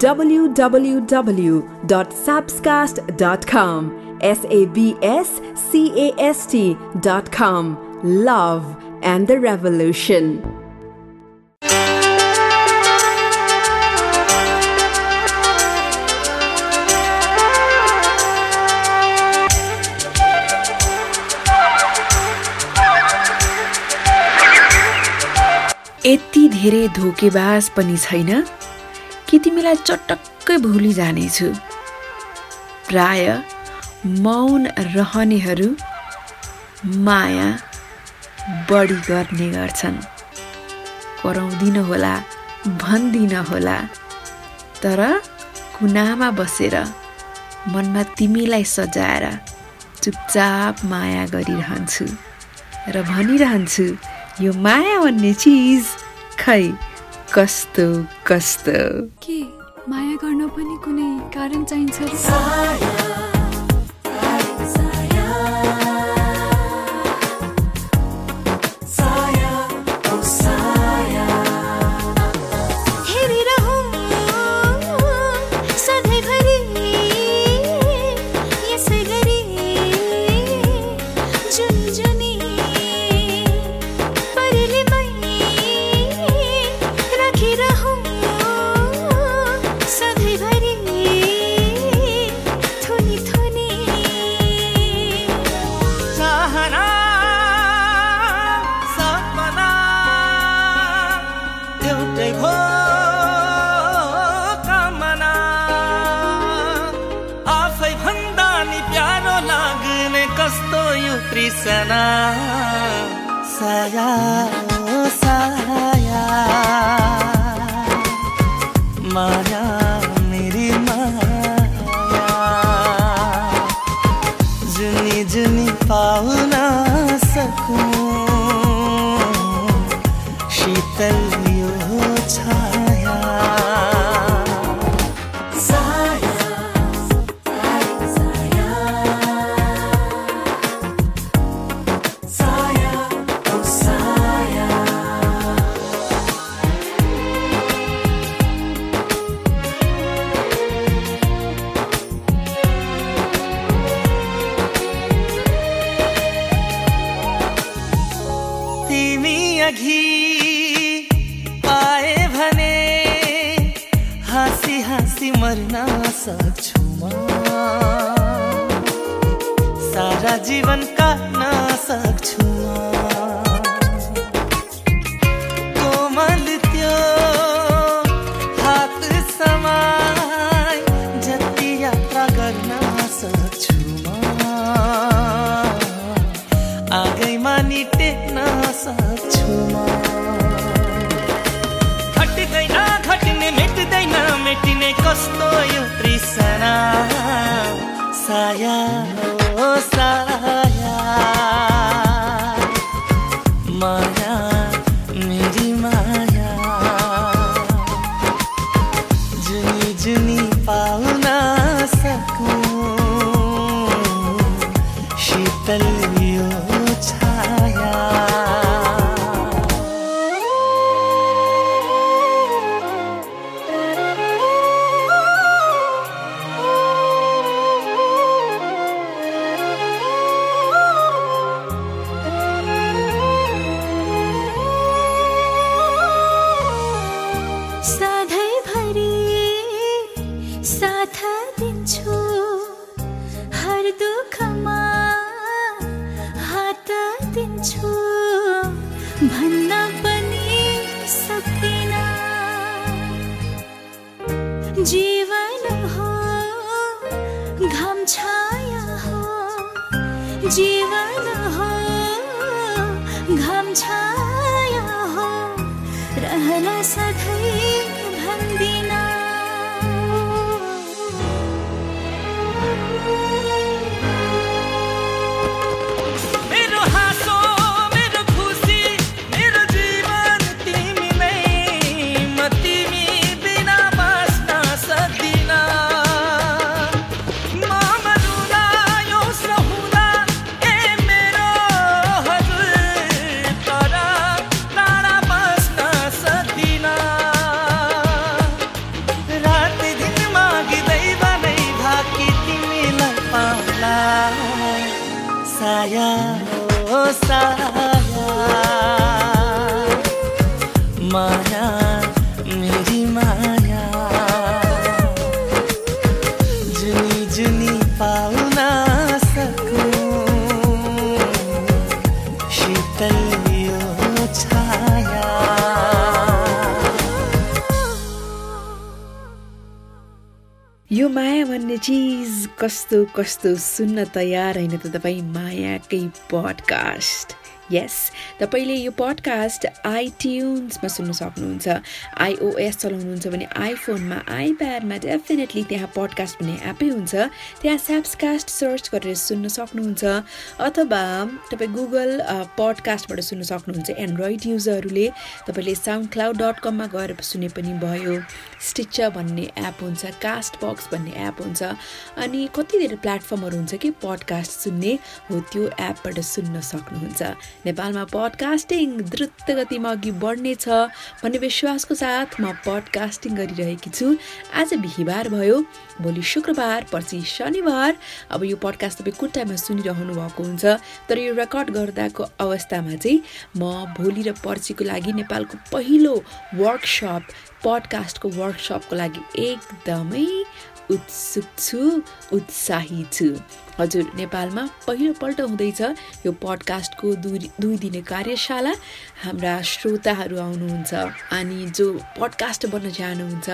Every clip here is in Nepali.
www.sabscast.com. S A B S C A S T.com. Love and the Revolution. यति धेरै धोकेबाज पनि छैन कि तिमीलाई चटक्कै भुली जानेछु। प्राय मौन रहनेहरू माया बढी गर्ने गर्छन्। कराउँदिन होला भन्दिन होला तर कुनामा बसेर मनमा तिमीलाई सजाएर चुपचाप माया गरिरहन्छु र भनिरहन्छु यो माया भन्ने चिज खै कस्तो कस्तो। के माया गर्न पनि कुनै कारण चाहिन्छ आगैमा नि टेक्न सक्छु म घटिँदैन घटिने मेटिँदैन मेटिने कस्तो यो तृष्णा? साया ओ साया। कस्तो कस्तो सुन्न तयार होइन त तपाईँ मायाकै पडकास्ट। यस तपाईँले यो पडकास्ट आइट्युन्समा सुन्न सक्नुहुन्छ आइओएस चलाउनुहुन्छ भने आइफोनमा आइप्याडमा डेफिनेटली त्यहाँ पडकास्ट भन्ने एपै हुन्छ। त्यहाँ स्याप्सकास्ट सर्च गरेर सुन्न सक्नुहुन्छ अथवा तपाईँ गुगल पडकास्टबाट सुन्न सक्नुहुन्छ एन्ड्रोइड युजरहरूले तपाईँले साउन्ड क्लाउड डट कममा गएर सुने पनि भयो। स्टिचर भन्ने एप हुन्छ कास्ट बक्स भन्ने एप हुन्छ। अनि कति धेरै प्लेटफर्महरू हुन्छ कि पडकास्ट सुन्ने हो त्यो एपबाट सुन्न सक्नुहुन्छ। नेपालमा पडकास्टिङ द्रुत गतिमा अघि बढ्नेछ भन्ने विश्वासको साथ म पडकास्टिङ गरिरहेकी छु। आज बिहिबार भयो। भोलि शुक्रबार पर्सि शनिबार। अब यो पडकास्ट तपाईँ कुन टाइममा सुनिरहनु भएको हुन्छ। तर यो रेकर्ड गर्दाको अवस्थामा चाहिँ म भोलि र पर्सिको लागि नेपालको पहिलो वर्कसप पडकास्टको वर्कसपको लागि एकदमै उत्सुक छु उत्साही छु। हजुर नेपालमा पहिलोपल्ट हुँदैछ यो पडकास्टको दुई दुई दिने कार्यशाला। हाम्रा श्रोताहरू आउनुहुन्छ अनि जो पडकास्ट बन्न चाहनुहुन्छ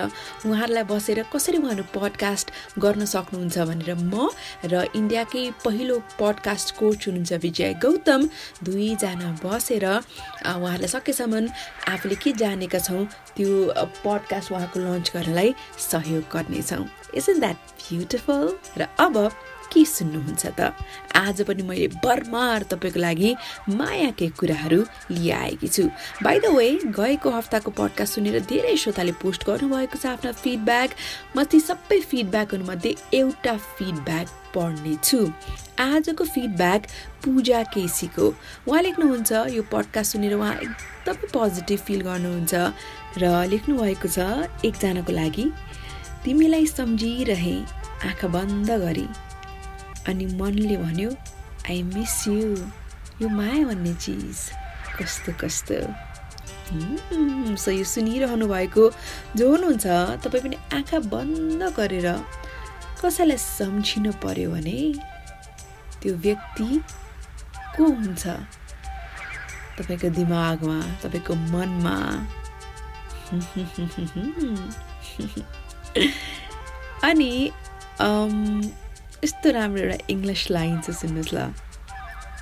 उहाँहरूलाई बसेर कसरी उहाँहरू पडकास्ट गर्न सक्नुहुन्छ भनेर म र इन्डियाकै पहिलो पडकास्ट कोच हुनुहुन्छ विजय गौतम दुईजना बसेर उहाँहरूलाई सकेसम्म आफूले के जानेका छौँ त्यो पडकास्ट उहाँको लन्च गर्नलाई सहयोग गर्नेछौँ। इज द्याट ब्युटिफुल र अब के सुन्नुहुन्छ त? आज पनि मैले बर्मार तपाईँको लागि मायाकै कुराहरू लिआएकी छु। बाई द वे गएको हप्ताको पडकास्ट सुनेर धेरै श्रोताले पोस्ट गर्नुभएको छ आफ्ना फिडब्याक म ती सबै फिडब्याकहरूमध्ये एउटा फिडब्याक पढ्नेछु आजको फिडब्याक पूजा केसीको। उहाँ लेख्नुहुन्छ यो पडकास्ट सुनेर उहाँ एकदमै पोजिटिभ फिल गर्नुहुन्छ। र लेख्नुभएको छ एकजनाको लागि तिमीलाई सम्झिरहे आँखा बन्द गरी। अनि मनले भन्यो आई मिस यु यो माया भन्ने चिज। कस्तो कस्तो? सो यो सुनिरहनु भएको जो हुनुहुन्छ तपाईँ पनि आँखा बन्द गरेर कसैलाई सम्झिनु पर्यो भने त्यो व्यक्ति को हुन्छ? तपाईँको दिमागमा तपाईँको मनमा। अनि यस्तो राम्रो एउटा इङ्ग्लिस लाइन छ सुन्नुहोस् ल।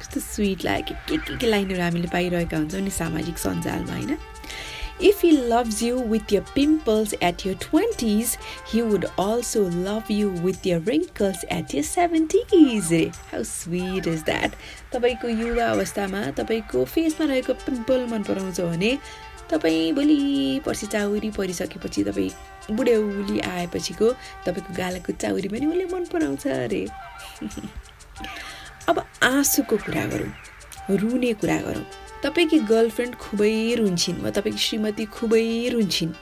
कस्तो स्विट लाग्यो। के के के लाइनहरू हामीले पाइरहेका हुन्छौँ नि सामाजिक सञ्जालमा होइन? If he loves you with your pimples at your twenties he would also love you with your wrinkles at your seventies रे हाउ स्विट इज द्याट तपाईँको युवा अवस्थामा तपाईँको फेसमा रहेको पिम्पल मन पराउँछ भने तपाईँ भोलि पर्सि चाउरी परिसकेपछि तपाईँ बुढ्यौली आएपछिको तपाईँको गालाको चाउरी पनि उसले मन पराउँछ अरे। अब आँसुको कुरा गरौँ रुने कुरा गरौँ। तपाईँकी गर्लफ्रेन्ड खुबै रुन्छन् वा तपाईँकी श्रीमती खुबै रुन्छन्।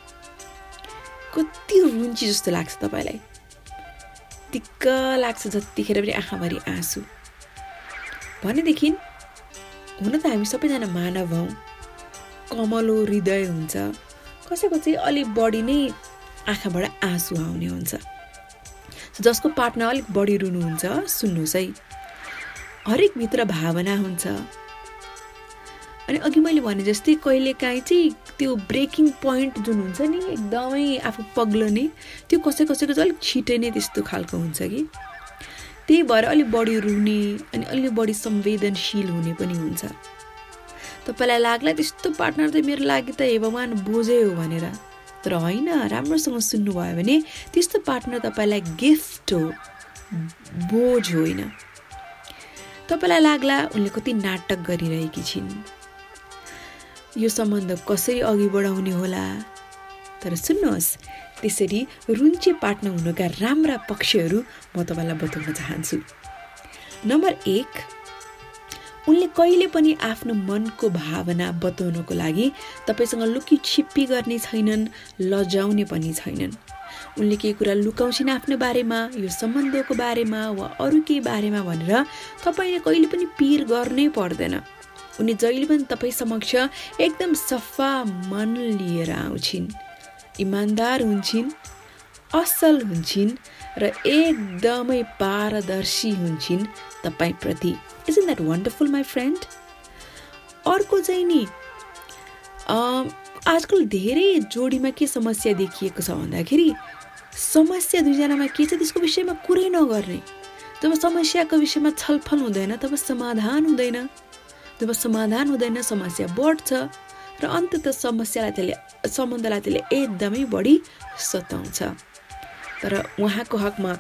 कति रुन्ची जस्तो लाग्छ तपाईँलाई? दिक्क लाग्छ जतिखेर पनि आँखाभरि आँसु। भनेदेखि हुन त हामी सबैजना मानव हौँ। कमलो हृदय हुन्छ। कसैको चाहिँ अलिक बढी नै आँखाबाट आँसु आउने हुन्छ। जसको पार्टनर अलिक बढी रुनुहुन्छ सुन्नुहोस् है। हरेक भित्र भावना हुन्छ। अनि अघि मैले भने जस्तै कहिलेकाहीँ चाहिँ त्यो ब्रेकिङ पोइन्ट जुन हुन्छ नि एकदमै आफू पग्लने त्यो कसै कसैको चाहिँ अलिक छिटै नै त्यस्तो खालको हुन्छ कि। त्यही भएर अलिक बढी रुने अनि अलिक बढी संवेदनशील हुने पनि हुन्छ। तपाईँलाई लाग्ला त्यस्तो पार्टनर त मेरो लागि त हे भगवान् बोझै हो भनेर। तर होइन राम्रोसँग सुन्नुभयो भने त्यस्तो पार्टनर तपाईँलाई गिफ्ट हो बोझ होइन। तपाईँलाई लाग्ला उनले कति नाटक गरिरहेकी छिन्। यो सम्बन्ध कसरी अघि बढाउने होला? तर सुन्नुहोस् त्यसरी रुन्चे पार्टनर हुनुका राम्रा पक्षहरू म तपाईँलाई बताउन चाहन्छु। नम्बर एक उनले कहिले पनि आफ्नो मनको भावना बताउनको लागि तपाईँसँग लुकी छिप्पी गर्ने छैनन् लजाउने पनि छैनन्। उनले केही कुरा लुकाउँछिन् आफ्नो बारेमा यो सम्बन्धको बारेमा वा अरू केही बारेमा भनेर तपाईँले कहिले पनि पिर गर्नै पर्दैन। उनी जहिले पनि तपाईँ समक्ष एकदम सफा मन लिएर आउँछिन्। इमान्दार हुन्छन् असल हुन्छन् र एकदमै पारदर्शी हुन्छन् तपाईँप्रति isn't that wonderful my friend अर्को चाहिँ नि आजकल धेरै जोडीमा के समस्या देखिएको छ भन्दाखेरि समस्या दुईजनामा के छ त्यसको विषयमा कुरै नगर्ने। जब समस्याको विषयमा छलफल हुँदैन तब समाधान हुँदैन। जब समाधान हुँदैन समस्या बढ्छ र अन्तत समस्यालाई त्यसले सम्बन्धलाई त्यसले एकदमै बढी सताउँछ। तर उहाँको हकमा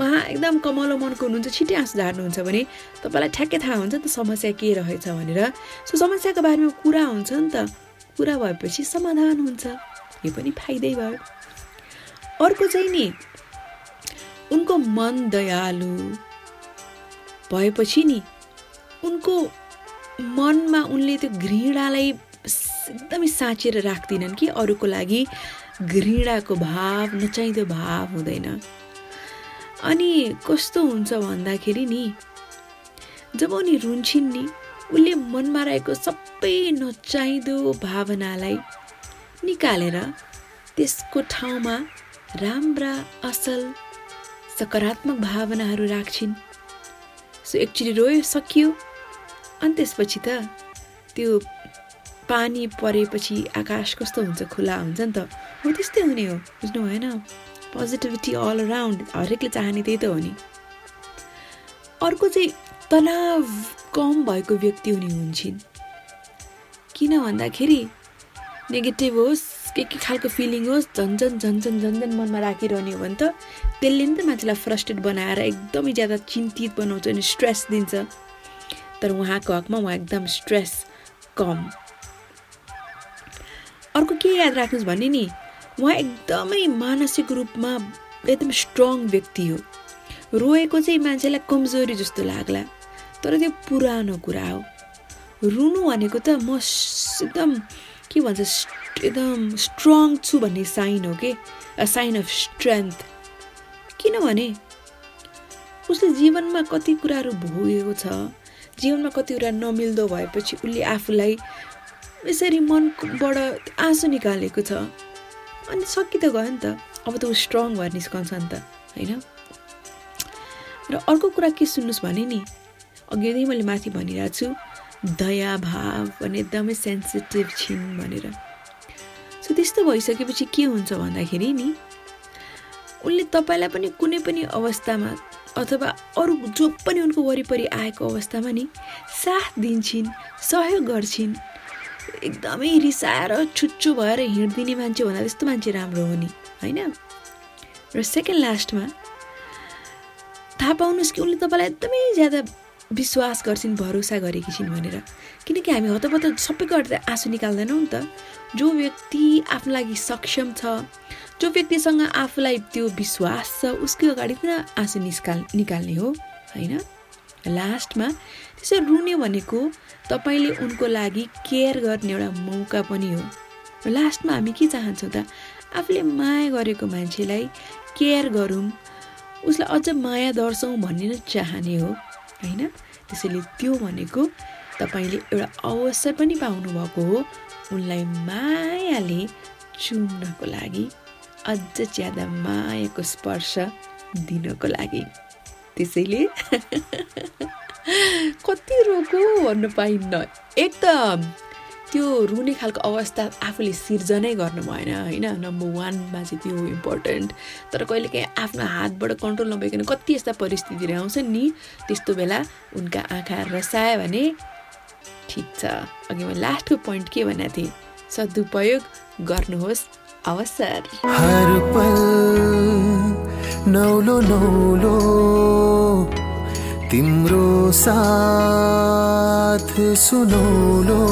उहाँ एकदम कमलो मनको हुनुहुन्छ छिट्टै आँसु झार्नुहुन्छ भने तपाईँलाई ठ्याक्कै थाहा हुन्छ त समस्या के रहेछ भनेर। सो समस्याको बारेमा कुरा हुन्छ नि त। कुरा भएपछि समाधान हुन्छ। यो पनि फाइदै भयो। अर्को चाहिँ नि उनको मन दयालु भएपछि नि उनको मनमा उनले त्यो घृणालाई एकदमै साँचेर राख्दिनन् कि अरूको लागि। घृणाको भाव नचाहिँदो भाव हुँदैन। अनि कस्तो हुन्छ भन्दाखेरि नि जब उनी रुन्छन् नि उसले मनमा रहेको सबै नचाहिँदो भावनालाई निकालेर त्यसको ठाउँमा राम्रा असल सकारात्मक भावनाहरू राख्छिन्। सो एकचोटि रोयो सकियो। अनि त्यसपछि त त्यो पानी परेपछि आकाश कस्तो हुन्छ खुला हुन्छ नि त। हो त्यस्तै हुने हो बुझ्नु भएन पोजिटिभिटी अल अराउन्ड हरेकले चाहने त्यही त हो नि अर्को चाहिँ तनाव कम भएको व्यक्ति हुने हुन्छन् किन भन्दाखेरि नेगेटिभ होस् के के खालको फिलिङ होस् झन्झन झन्झन झन्झन मनमा राखिरहने हो भने त त्यसले नि त मान्छेलाई फ्रस्ट्रेट बनाएर एकदमै ज्यादा चिन्तित बनाउँछ अनि स्ट्रेस दिन्छ तर उहाँको हकमा उहाँ एकदम स्ट्रेस कम अर्को के याद राख्नुहोस् भने नि उहाँ एकदमै मानसिक रूपमा एकदम स्ट्रङ व्यक्ति हो। रोएको चाहिँ मान्छेलाई कमजोरी जस्तो लाग्ला तर त्यो पुरानो कुरा हो। रुनु भनेको त म एकदम के भन्छ एकदम स्ट्रङ छु भन्ने साइन हो कि? साइन अफ स्ट्रेन्थ किनभने उसले जीवनमा कति कुराहरू भोगेको छ जीवनमा कति कुरा नमिल्दो भएपछि उसले आफूलाई यसरी मनबाट आँसु निकालेको छ। अनि सकि त गयो नि त। अब त ऊ स्ट्रङ भएर निस्कन्छ नि त होइन? र अर्को कुरा के सुन्नुहोस् भने नि अघि नै मैले माथि भनिरहेको छु दया भाव भने एकदमै सेन्सिटिभ छिन् भनेर। सो त्यस्तो भइसकेपछि के हुन्छ भन्दाखेरि नि उनले तपाईँलाई पनि कुनै पनि अवस्थामा अथवा अरू जो पनि उनको वरिपरि आएको अवस्थामा नि साथ दिन्छन् सहयोग गर्छिन्। एकदमै रिसाएर छुच्चु भएर हिँडिदिने मान्छे भन्दा त्यस्तो मान्छे राम्रो हो नि होइन? र सेकेन्ड लास्टमा थाहा पाउनुहोस् कि उनले तपाईँलाई एकदमै ज्यादा विश्वास गर्छिन् भरोसा गरेकी छिन् भनेर। किनकि हामी हतपत सबै गरेर आँसु निकाल्दैनौँ नि त। जो व्यक्ति आफ्नो लागि सक्षम छ जो व्यक्तिसँग आफूलाई त्यो विश्वास छ उसको अगाडि किन आँसु निस्काल निकाल्ने हो होइन? लास्टमा त्यसो रुने भनेको तपाईँले उनको लागि केयर गर्ने एउटा मौका पनि हो। लास्टमा हामी के चाहन्छौँ त? आफूले माया गरेको मान्छेलाई केयर गरौँ। उसलाई अझ माया दर्शौँ भन्ने नै चाहने हो होइन? त्यसैले त्यो भनेको तपाईँले एउटा अवसर पनि पाउनुभएको हो उनलाई मायाले चुम्नको लागि अझ ज्यादा मायाको स्पर्श दिनको लागि। त्यसैले कति रोको भन्नु पाइन्न। एकदम। त्यो रुने खालको अवस्था आफूले सिर्जनै गर्नु भएन होइन? नम्बर वानमा चाहिँ त्यो इम्पोर्टेन्ट तर कहिलेकाहीँ आफ्नो हातबाट कन्ट्रोल नभइकन कति यस्ता परिस्थितिहरू आउँछन् नि त्यस्तो बेला उनका आँखा रसायो भने ठिक छ। अघि मैले लास्टको पोइन्ट के भनेको थिएँ? सदुपयोग गर्नुहोस् अवसर। हर नौलो नौलो तिम्रो साथ सुनौलो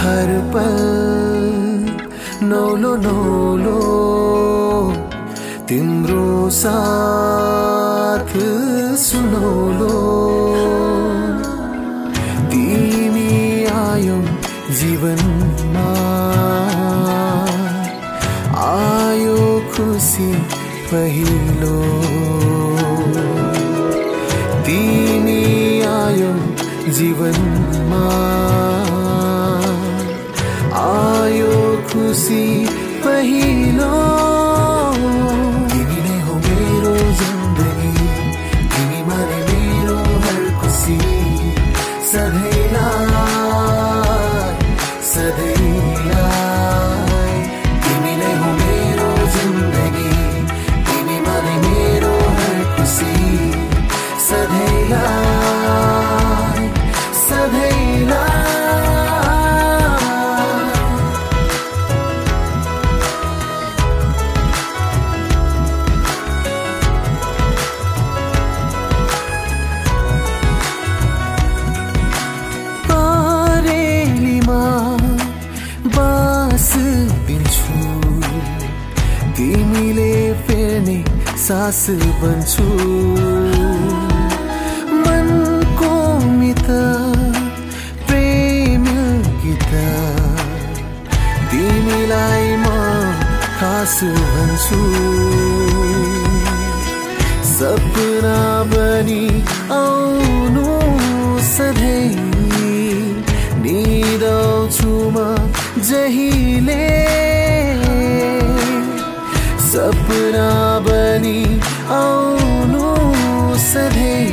हर पल नौलो नौलो तिम्रो साथ सुनौलो तिमी आयौ जीवनमा। आयो पहिलो। सास बन्छु। मनको मित प्रेम गीत। तिमीलाई म खास भन्छु। सपना बनी आउनु सधैँ। निदाउँछु म जहिले। सपना आउनु सधैँ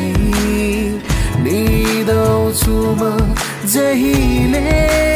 निदाउँछु म जहिले।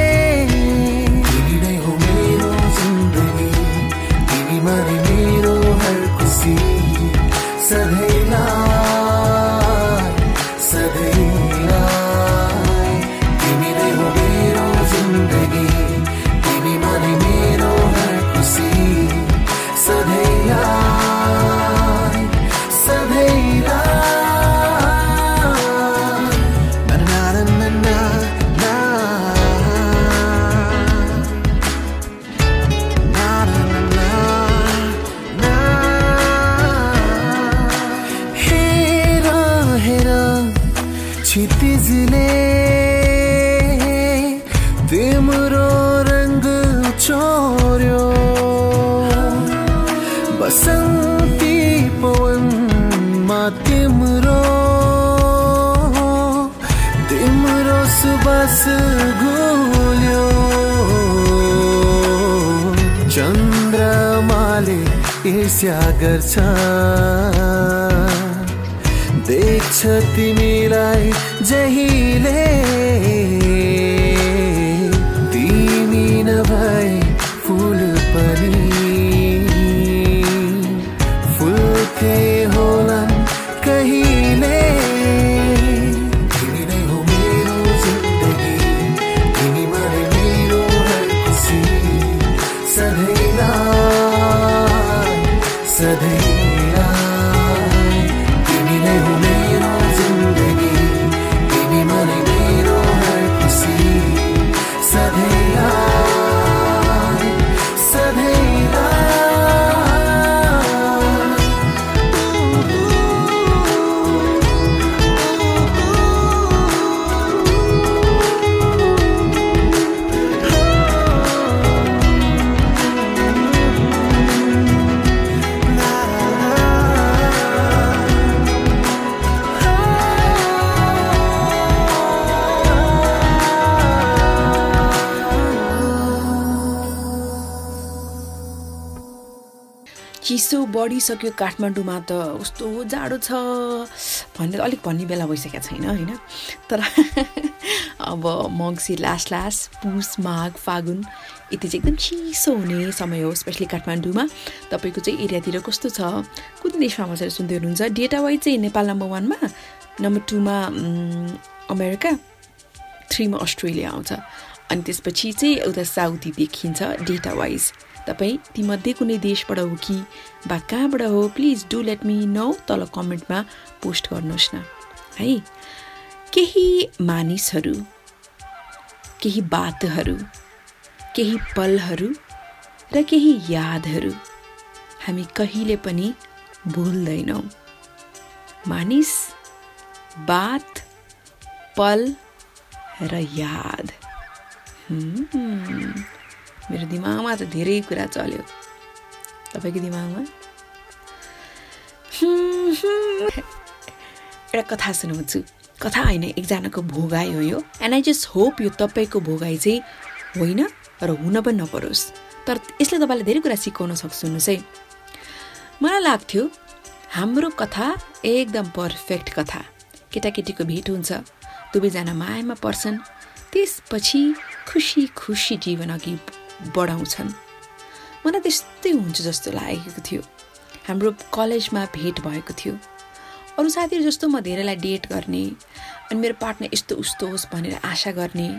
ईर्ष्या गर्छ देख्छ तिमीलाई जहिले बढिसक्यो काठमाडौँमा त कस्तो जाडो छ भनेर अलिक भन्ने बेला भइसकेको छैन होइन? तर अब मङ्सिर लास्ट लास्ट पुस माघ फागुन यति चाहिँ एकदम चिसो हुने समय हो स्पेसली काठमाडौँमा। तपाईँको चाहिँ एरियातिर कस्तो छ? कुन देशमा बसेर सुन्दै हुनुहुन्छ? डेटा वाइज चाहिँ नेपाल नम्बर वानमा नम्बर टूमा अमेरिका थ्रीमा अस्ट्रेलिया आउँछ। अनि त्यसपछि चाहिँ उता साउथी देखिन्छ डेटा वाइज तपाईँ तीमध्ये कुनै देशबाट हो कि वा कहाँबाट हो please do let me know तल कमेन्टमा पोस्ट गर्नुहोस् न। है? केही मानिसहरू केही बातहरू केही पलहरू र केही यादहरू हामी कहिले पनि भुल्दैनौँ। मानिस बात पल र याद. मेरो दिमागमा त धेरै कुरा चल्यो। तपाईँको दिमागमा। एउटा कथा सुनाउँछु। कथा होइन एकजनाको भोगाई हो यो। एन्ड आई जस्ट होप यो तपाईँको भोगाई चाहिँ होइन र हुन पनि नपरोस्। तर यसले तपाईँलाई धेरै कुरा सिकाउन सक्छ सुन्नुहोस् है। मलाई लाग्थ्यो हाम्रो कथा एकदम पर्फेक्ट कथा। केटाकेटीको भेट हुन्छ दुवैजना मायामा पर्छन्। त्यसपछि खुसी खुसी जीवन अघि बढाउँछन्। मलाई त्यस्तै हुन्छ जस्तो लागेको थियो। हाम्रो कलेजमा भेट भएको थियो। अरू साथीहरू जस्तो म धेरैलाई डेट गर्ने अनि मेरो पार्टनर यस्तो उस्तो होस् भनेर आशा गर्ने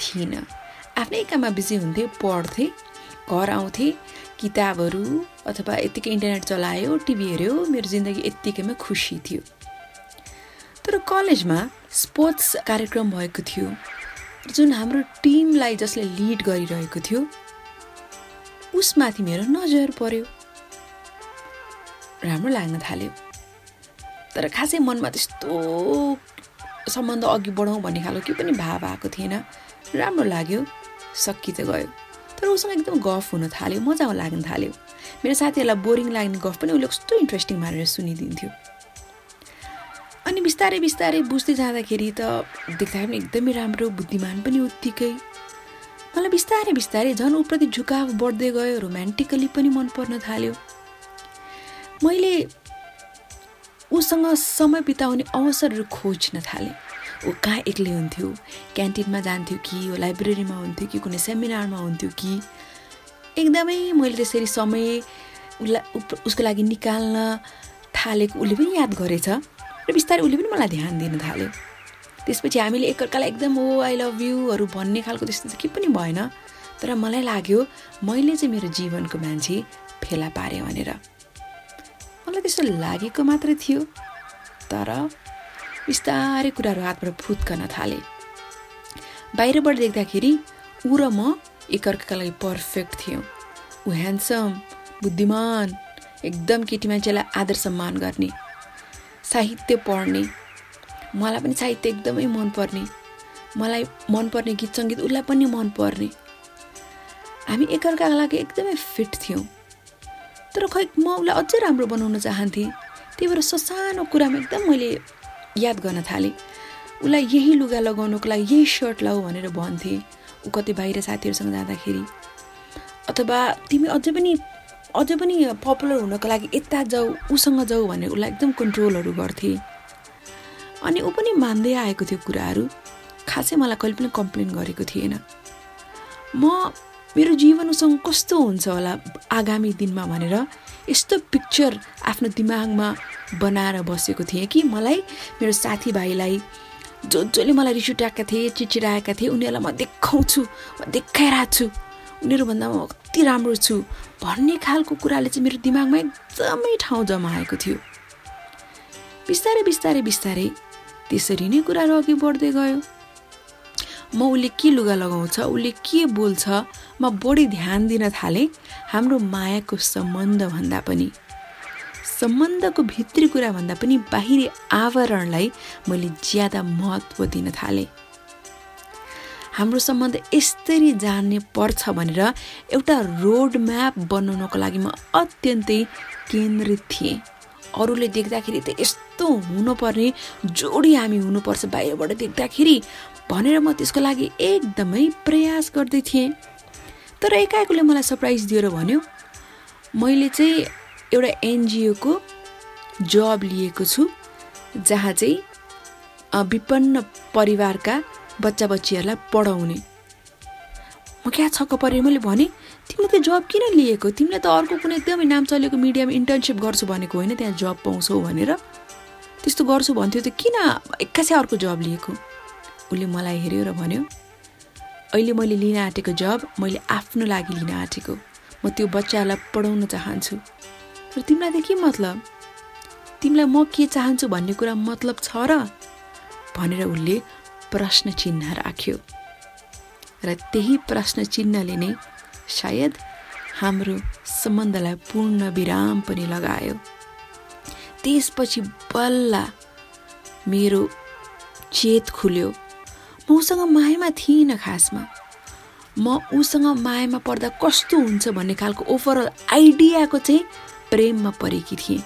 थिइनँ। आफ्नै काममा बिजी हुन्थेँ पढ्थेँ घर आउँथेँ किताबहरू अथवा यत्तिकै इन्टरनेट चलायो टिभी हेऱ्यो मेरो जिन्दगी यत्तिकैमा खुसी थियो। तर कलेजमा स्पोर्ट्स कार्यक्रम भएको थियो। जुन हाम्रो टिमलाई जसले लिड गरिरहेको थियो उसमाथि मेरो नजर पर्यो। राम्रो लाग्न थाल्यो। तर खासै मनमा त्यस्तो सम्बन्ध अघि बढाउँ भन्ने खालको केही पनि भाव आएको थिएन। राम्रो लाग्यो। सकि चाहिँ गयो। तर उसँग एकदम गफ हुन थाल्यो मजा लाग्न थाल्यो। मेरो साथीहरूलाई बोरिङ लाग्ने गफ पनि उसले कस्तो इन्ट्रेस्टिङ मारेर सुनिदिन्थ्यो। अनि बिस्तारै बिस्तारै बुझ्दै जाँदाखेरि त देख्दा पनि एकदमै राम्रो बुद्धिमान पनि उत्तिकै। मलाई बिस्तारै बिस्तारै झन् ऊप्रति झुकाव बढ्दै गयो रोमान्टिकली पनि मन पर्न थाल्यो। मैले उसँग समय बिताउने अवसरहरू खोज्न थालेँ। ऊ कहाँ एक्लै हुन्थ्यो क्यान्टिनमा जान्थ्यो कि लाइब्रेरीमा हुन्थ्यो कि कुनै सेमिनारमा हुन्थ्यो कि? एकदमै मैले त्यसरी समय उसलाई उसको लागि निकाल्न थालेको उसले पनि याद गरेछ। र बिस्तारै उसले पनि मलाई ध्यान दिन थाल्यो। त्यसपछि हामीले एकअर्कालाई एकदम ओ आई लभ युहरू भन्ने खालको त्यस्तो चाहिँ केही पनि भएन। तर मलाई लाग्यो मैले चाहिँ मेरो जीवनको मान्छे फेला पारेँ भनेर। मलाई त्यस्तो लागेको मात्रै थियो। तर बिस्तारै कुराहरू हातबाट फुत्कन थाले। बाहिरबाट देख्दाखेरि ऊ र म एकअर्काका लागि पर्फेक्ट थियौँ। ऊ ह्यान्डसम बुद्धिमान एकदम केटी मान्छेलाई आदर सम्मान गर्ने। साहित्य पढ्ने। मलाई पनि साहित्य एकदमै मनपर्ने। मलाई मनपर्ने गीत सङ्गीत उसलाई पनि मनपर्ने। हामी एकअर्काका लागि एकदमै फिट थियौँ। तर खै म उसलाई अझै राम्रो बनाउन चाहन्थेँ। त्यही भएर ससानो कुरामा एकदम मैले याद गर्न थालेँ। उसलाई यही लुगा लगाउनुको लागि यही सर्ट लाऊ भनेर भन्थेँ। ऊ कतै बाहिर साथीहरूसँग जाँदाखेरि। अथवा तिमी अझै पनि अझै पनि पपुलर हुनको लागि यता जाऊ उसँग जाऊ भनेर उसलाई एकदम कन्ट्रोलहरू गर्थेँ। अनि ऊ पनि मान्दै आएको थियो कुराहरू। खासै मलाई कहिले पनि कम्प्लेन गरेको थिएन। म मेरो जीवन उसँग कस्तो हुन्छ होला आगामी दिनमा भनेर यस्तो पिक्चर आफ्नो दिमागमा बनाएर बसेको थिएँ कि मलाई मेरो साथीभाइलाई जो जसले मलाई रिस उठाएका थिए चिचिराएका थिए उनीहरूलाई म देखाउँछु म देखाइरहेको छु। उनीहरूभन्दा म कति राम्रो छु भन्ने खालको कुराले चाहिँ मेरो दिमागमा एकदमै ठाउँ जमाएको थियो। बिस्तारै बिस्तारै बिस्तारै त्यसरी नै कुराहरू अघि बढ्दै गयो। म उसले के लुगा लगाउँछ उसले के बोल्छ म बढी ध्यान दिन थालेँ हाम्रो मायाको सम्बन्ध भन्दा पनि। सम्बन्धको भित्री कुरा भन्दा पनि बाहिरी आवरणलाई मैले ज्यादा महत्त्व दिन थालेँ। हाम्रो सम्बन्ध यसरी जान्ने पर्छ भनेर एउटा रोड म्याप बनाउनको लागि म अत्यन्तै केन्द्रित थिएँ। अरूले देख्दाखेरि त यस्तो हुनुपर्ने जोडी हामी हुनुपर्छ बाहिरबाट देख्दाखेरि भनेर म त्यसको लागि एकदमै प्रयास गर्दै थिएँ। तर एकाएकले मलाई सरप्राइज दिएर भन्यो मैले चाहिँ एउटा एनजिओको जब लिएको छु जहाँ चाहिँ विपन्न परिवारका बच्चा बच्चीहरूलाई पढाउने। म क्या छक्क परेँ मैले भने तिमीले त्यो जब किन लिएको? तिमीले त अर्को कुनै एकदमै नाम चलेको मिडियामा इन्टर्नसिप गर्छु भनेको होइन त्यहाँ जब पाउँछौ भनेर। त्यस्तो गर्छु भन्थ्यो त किन एक्कासै अर्को जब लिएको? उसले मलाई हेऱ्यो र भन्यो अहिले मैले लिन आँटेको जब मैले आफ्नो लागि लिन आँटेको। म त्यो बच्चाहरूलाई पढाउन चाहन्छु। र तिमीलाई त के मतलब? तिमीलाई म के चाहन्छु भन्ने कुरा मतलब छ र? भनेर उसले प्रश्न चिन्ह राख्यो। र त्यही प्रश्न चिन्हले नै सायद हाम्रो सम्बन्धलाई पूर्ण विराम पनि लगायो। त्यसपछि बल्ल मेरो चेत खुल्यो। म उसँग मायामा थिइनँ खासमा। म उसँग मायामा पर्दा कस्तो हुन्छ भन्ने खालको ओभरअल आइडियाको चाहिँ प्रेममा परेकी थिएँ।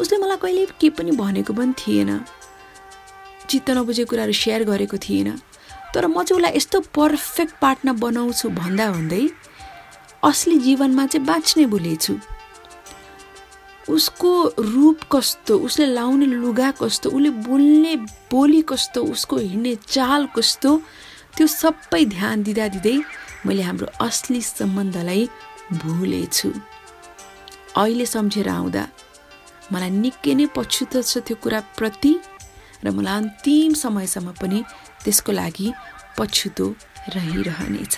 उसले मलाई कहिले केही पनि भनेको पनि थिएन। चित्त नबुझेको कुराहरू सेयर गरेको थिएन। तर म चाहिँ उसलाई यस्तो पर्फेक्ट पार्टनर बनाउँछु भन्दा भन्दै असली जीवनमा चाहिँ बाँच्ने भुलेछु उसको रूप कस्तो उसले लाउने लुगा कस्तो उसले बोल्ने बोली कस्तो उसको हिँड्ने चाल कस्तो त्यो सबै ध्यान दिँदा दिँदै मैले हाम्रो असली सम्बन्धलाई भुलेछु। अहिले सम्झेर आउँदा मलाई निकै नै पछुतो छ त्यो कुराप्रति। र मलाई अन्तिम समयसम्म पनि त्यसको लागि पछुतो रहिरहनेछ।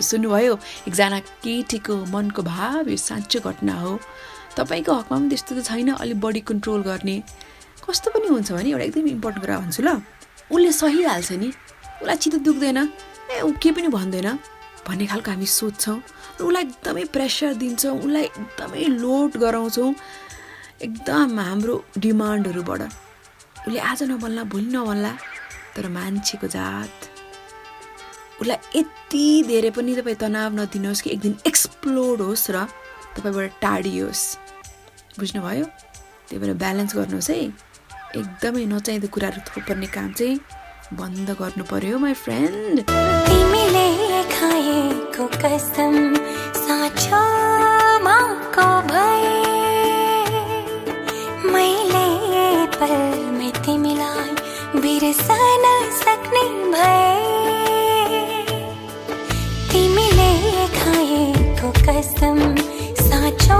सुन्नुभयो एकजना केटीको मनको भाव यो साँचो घटना हो। तपाईँको हकमा पनि त्यस्तो त छैन अलिक बडी कन्ट्रोल गर्ने। कस्तो पनि हुन्छ भने एउटा एकदम इम्पोर्टेन्ट कुरा भन्छु ल। उसले सही हाल्छ नि। उसलाई चित्त दुख्दैन। ए ऊ केही पनि भन्दैन। भन्ने खालको हामी सोध्छौँ र उसलाई एकदमै प्रेसर दिन्छौँ। उसलाई एकदमै लोड गराउँछौँ। एकदम हाम्रो डिमान्डहरूबाट। उसले आज नभन्ला भोलि नभन्ला तर मान्छेको जात। उसलाई यति धेरै पनि तपाईँ तनाव नदिनुहोस् कि एक दिन एक्सप्लोड होस् र तपाईँबाट टाढियोस्। बुझ्नुभयो? त्यही भएर ब्यालेन्स गर्नुहोस् है। एकदमै नचाहिँदो कुराहरू थोपर्ने काम चाहिँ बन्द गर्नु पर्यो माई फ्रेन्ड तिमीले खाएको कसम साँचो बिर्सन सक्ने भए। तिमीले खाएको कसम साँचो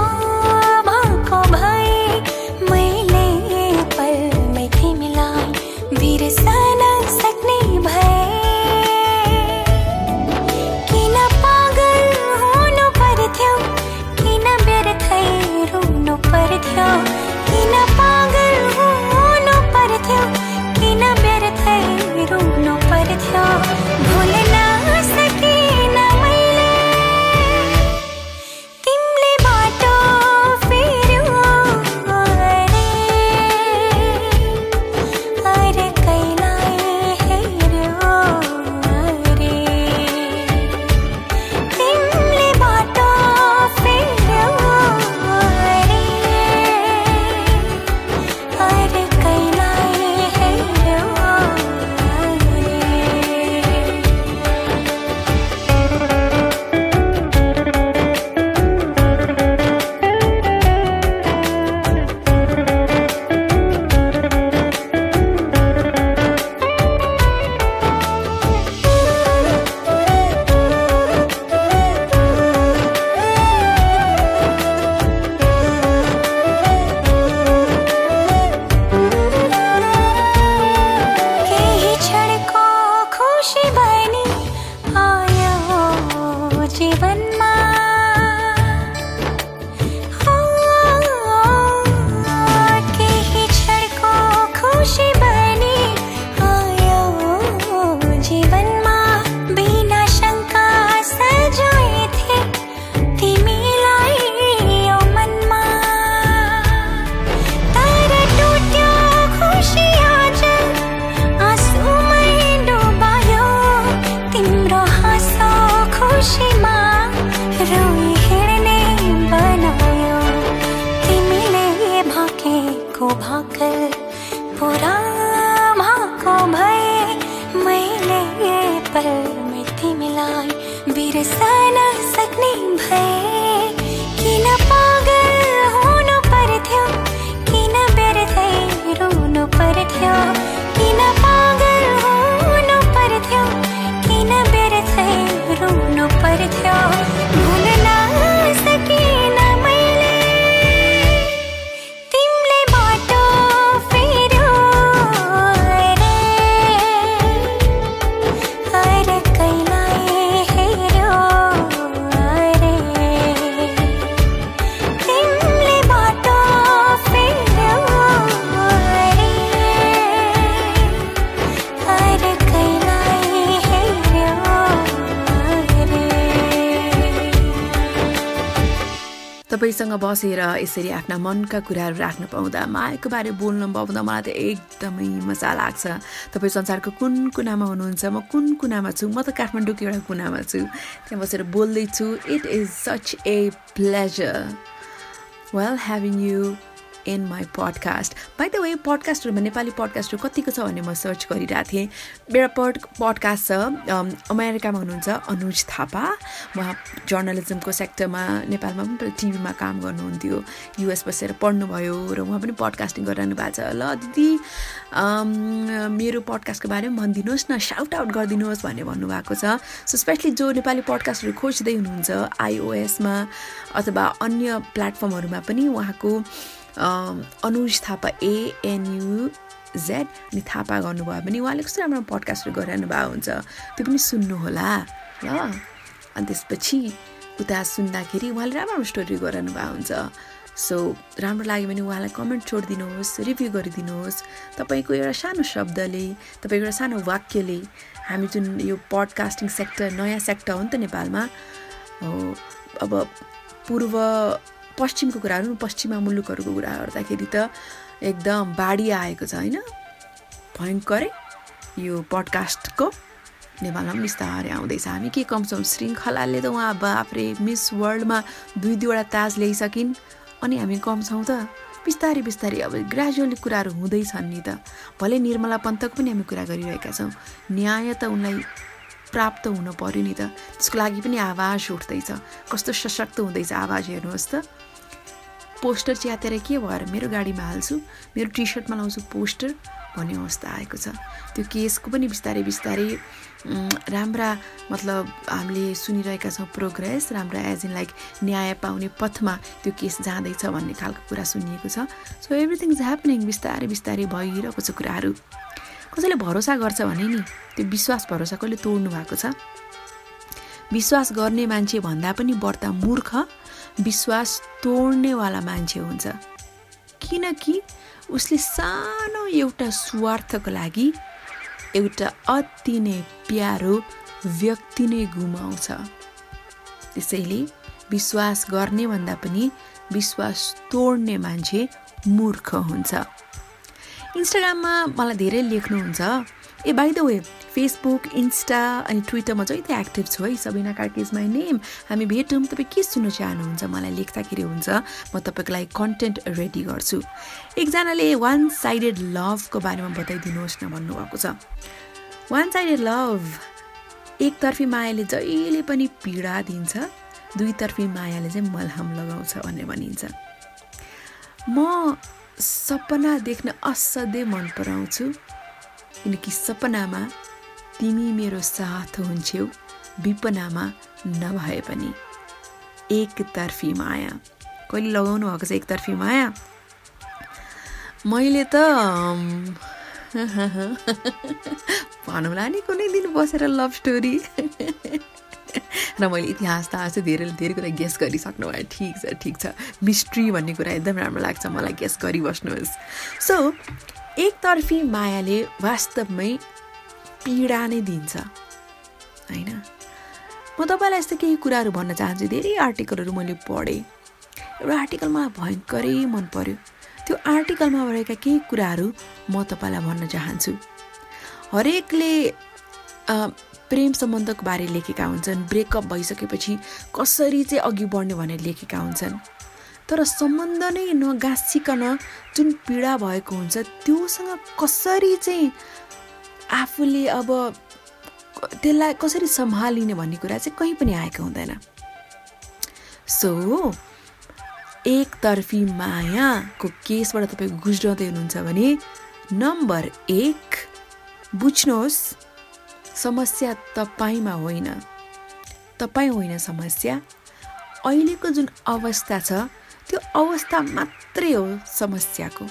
तपाईँसँग बसेर यसरी आफ्ना मनका कुराहरू राख्न पाउँदा मायाको बारे बोल्न पाउँदा मलाई त एकदमै मजा लाग्छ। तपाईँ संसारको कुन कुनामा हुनुहुन्छ? म कुन कुनामा छु? म त काठमाडौँको एउटा कुनामा छु। त्यहाँ बसेर बोल्दैछु। It is such a pleasure well having you in my podcast by the way पडकास्टहरूमा Nepali पडकास्टहरू कतिको छ भन्ने म सर्च गरिरहेको थिएँ। मेरो पड पडकास्ट छ अम, अमेरिकामा हुनुहुन्छ अनुज थापा। उहाँ जर्नलिजमको सेक्टरमा नेपालमा पनि टिभीमा काम गर्नुहुन्थ्यो। युएस बसेर पढ्नुभयो र उहाँ पनि पडकास्टिङ गरिरहनु भएको छ। ल दिदी मेरो पडकास्टको बारेमा भनिदिनुहोस् न साउट आउट गरिदिनुहोस् भन्ने भन्नुभएको छ। सो स्पेसली जो नेपाली पडकास्टहरू खोज्दै हुनुहुन्छ आइओएसमा अथवा अन्य प्लेटफर्महरूमा पनि उहाँको अनुज थापा एएनयु जेड अनि थापा गर्नुभयो भने उहाँले कस्तो राम्रो पडकास्टहरू गरिरहनु भएको हुन्छ त्यो पनि सुन्नुहोला। ल अनि त्यसपछि उता सुन्दाखेरि उहाँले राम्रो राम्रो स्टोरी गरिरहनु भएको हुन्छ। सो राम्रो लाग्यो भने उहाँलाई कमेन्ट छोडिदिनुहोस् रिभ्यू गरिदिनुहोस्। तपाईँको एउटा सानो शब्दले तपाईँको एउटा सानो वाक्यले हामी जुन यो पडकास्टिङ सेक्टर नयाँ सेक्टर हो नि त नेपालमा हो अब पूर्व पश्चिमको कुराहरू पश्चिमा मुलुकहरूको कुरा गर्दाखेरि त एकदम बाढी आएको छ होइन? भयङ्करै यो पडकास्टको नेपालमा पनि बिस्तारै आउँदैछ। हामी के कम छौँ श्रृङ्खलाले त उहाँ बाफ्रे मिस वर्ल्डमा दुई दुईवटा ताज ल्याइसकिन्। अनि हामी कम छौँ त। बिस्तारै बिस्तारै अब ग्रेजुअली कुराहरू हुँदैछन् नि त। भले निर्मला पन्तको पनि हामी कुरा गरिरहेका छौँ। न्याय त उनलाई प्राप्त हुन पर्यो नि त। त्यसको लागि पनि आवाज उठ्दैछ। कस्तो सशक्त हुँदैछ आवाज हेर्नुहोस् त। पोस्टर च्यातेर के भएर मेरो गाडीमा हाल्छु। मेरो टी सर्टमा लाउँछु पोस्टर भन्ने अवस्था आएको छ। त्यो केसको पनि बिस्तारै बिस्तारै राम्रा मतलब हामीले सुनिरहेका छौँ प्रोग्रेस राम्रा एज इन लाइक न्याय पाउने पथमा त्यो केस जाँदैछ भन्ने खालको कुरा सुनिएको छ। सो एभ्रिथिङ इज ह्यापनिङ बिस्तारै बिस्तारै भइरहेको छ कुराहरू। कसैले भरोसा गर्छ भने नि त्यो विश्वास भरोसा कसले तोड्नु भएको छ? विश्वास गर्ने मान्छे भन्दा पनि बढ्ता मूर्ख। विश्वास तोड्नेवाला मान्छे हुन्छ। किनकि उसले सानो एउटा स्वार्थको लागि एउटा अति नै प्यारो व्यक्ति नै गुमाउँछ। त्यसैले विश्वास गर्ने भन्दा पनि विश्वास तोड्ने मान्छे मूर्ख हुन्छ। इन्स्टाग्राममा मलाई धेरै लेख्नुहुन्छ। ए by the way Facebook Insta अनि ट्विटरमा त्यहाँ एक्टिभ छु है। Sabina Karki is my name हामी भेटौँ तपाईँ के सुन्नु चाहनुहुन्छ मलाई लेख्दाखेरि हुन्छ। म तपाईँको लागि कन्टेन्ट रेडी गर्छु। एकजनाले वान साइडेड लभको बारेमा बताइदिनुहोस् न भन्नुभएको छ। वान साइडेड लभ एकतर्फी मायाले जहिले पनि पीडा दिन्छ दुईतर्फी मायाले चाहिँ मलहम लगाउँछ भन्ने भनिन्छ। म सपना देख्न असाध्यै मन पराउँछु किनकि सपनामा तिमी मेरो साथ हुन्छौ विपनामा नभए पनि। एकतर्फी माया। कहिले लगाउनु भएको छ एकतर्फी माया? मैले त भनौँला नि कुनै दिन बसेर लभ स्टोरी र मैले इतिहास त आज धेरै धेरै कुरा गेस गरिसक्नु भयो। ठिक छ ठिक छ। मिस्ट्री भन्ने कुरा एकदम राम्रो लाग्छ। मलाई गेस गरिबस्नुहोस्। सो एकतर्फी मायाले वास्तवमै पीडा नै दिन्छ। होइन? म तपाईँलाई यस्तो केही कुराहरू भन्न चाहन्छु। धेरै आर्टिकलहरू मैले पढेँ। एउटा आर्टिकल मलाई भयङ्करै मन पर्यो। त्यो आर्टिकलमा रहेका केही कुराहरू म तपाईँलाई भन्न चाहन्छु। हरेकले प्रेम सम्बन्धको बारे लेखेका हुन्छन्। ब्रेकअप भइसकेपछि कसरी चाहिँ अघि बढ्ने भनेर लेखेका हुन्छन्। तर सम्बन्ध नै नगाँसिकन जुन पीडा भएको हुन्छ त्योसँग कसरी चाहिँ आफूले अब त्यसलाई कसरी सम्हालिने भन्ने कुरा चाहिँ कहीँ पनि आएको हुँदैन। सो एकतर्फी मायाको केसबाट तपाईँ गुज्राउँदै हुनुहुन्छ भने नम्बर एक बुझ्नुहोस् समस्या तपाईँमा होइन। तपाईँ होइन समस्या। अहिलेको जुन अवस्था छ त्यो अवस्था मात्रै हो समस्याको।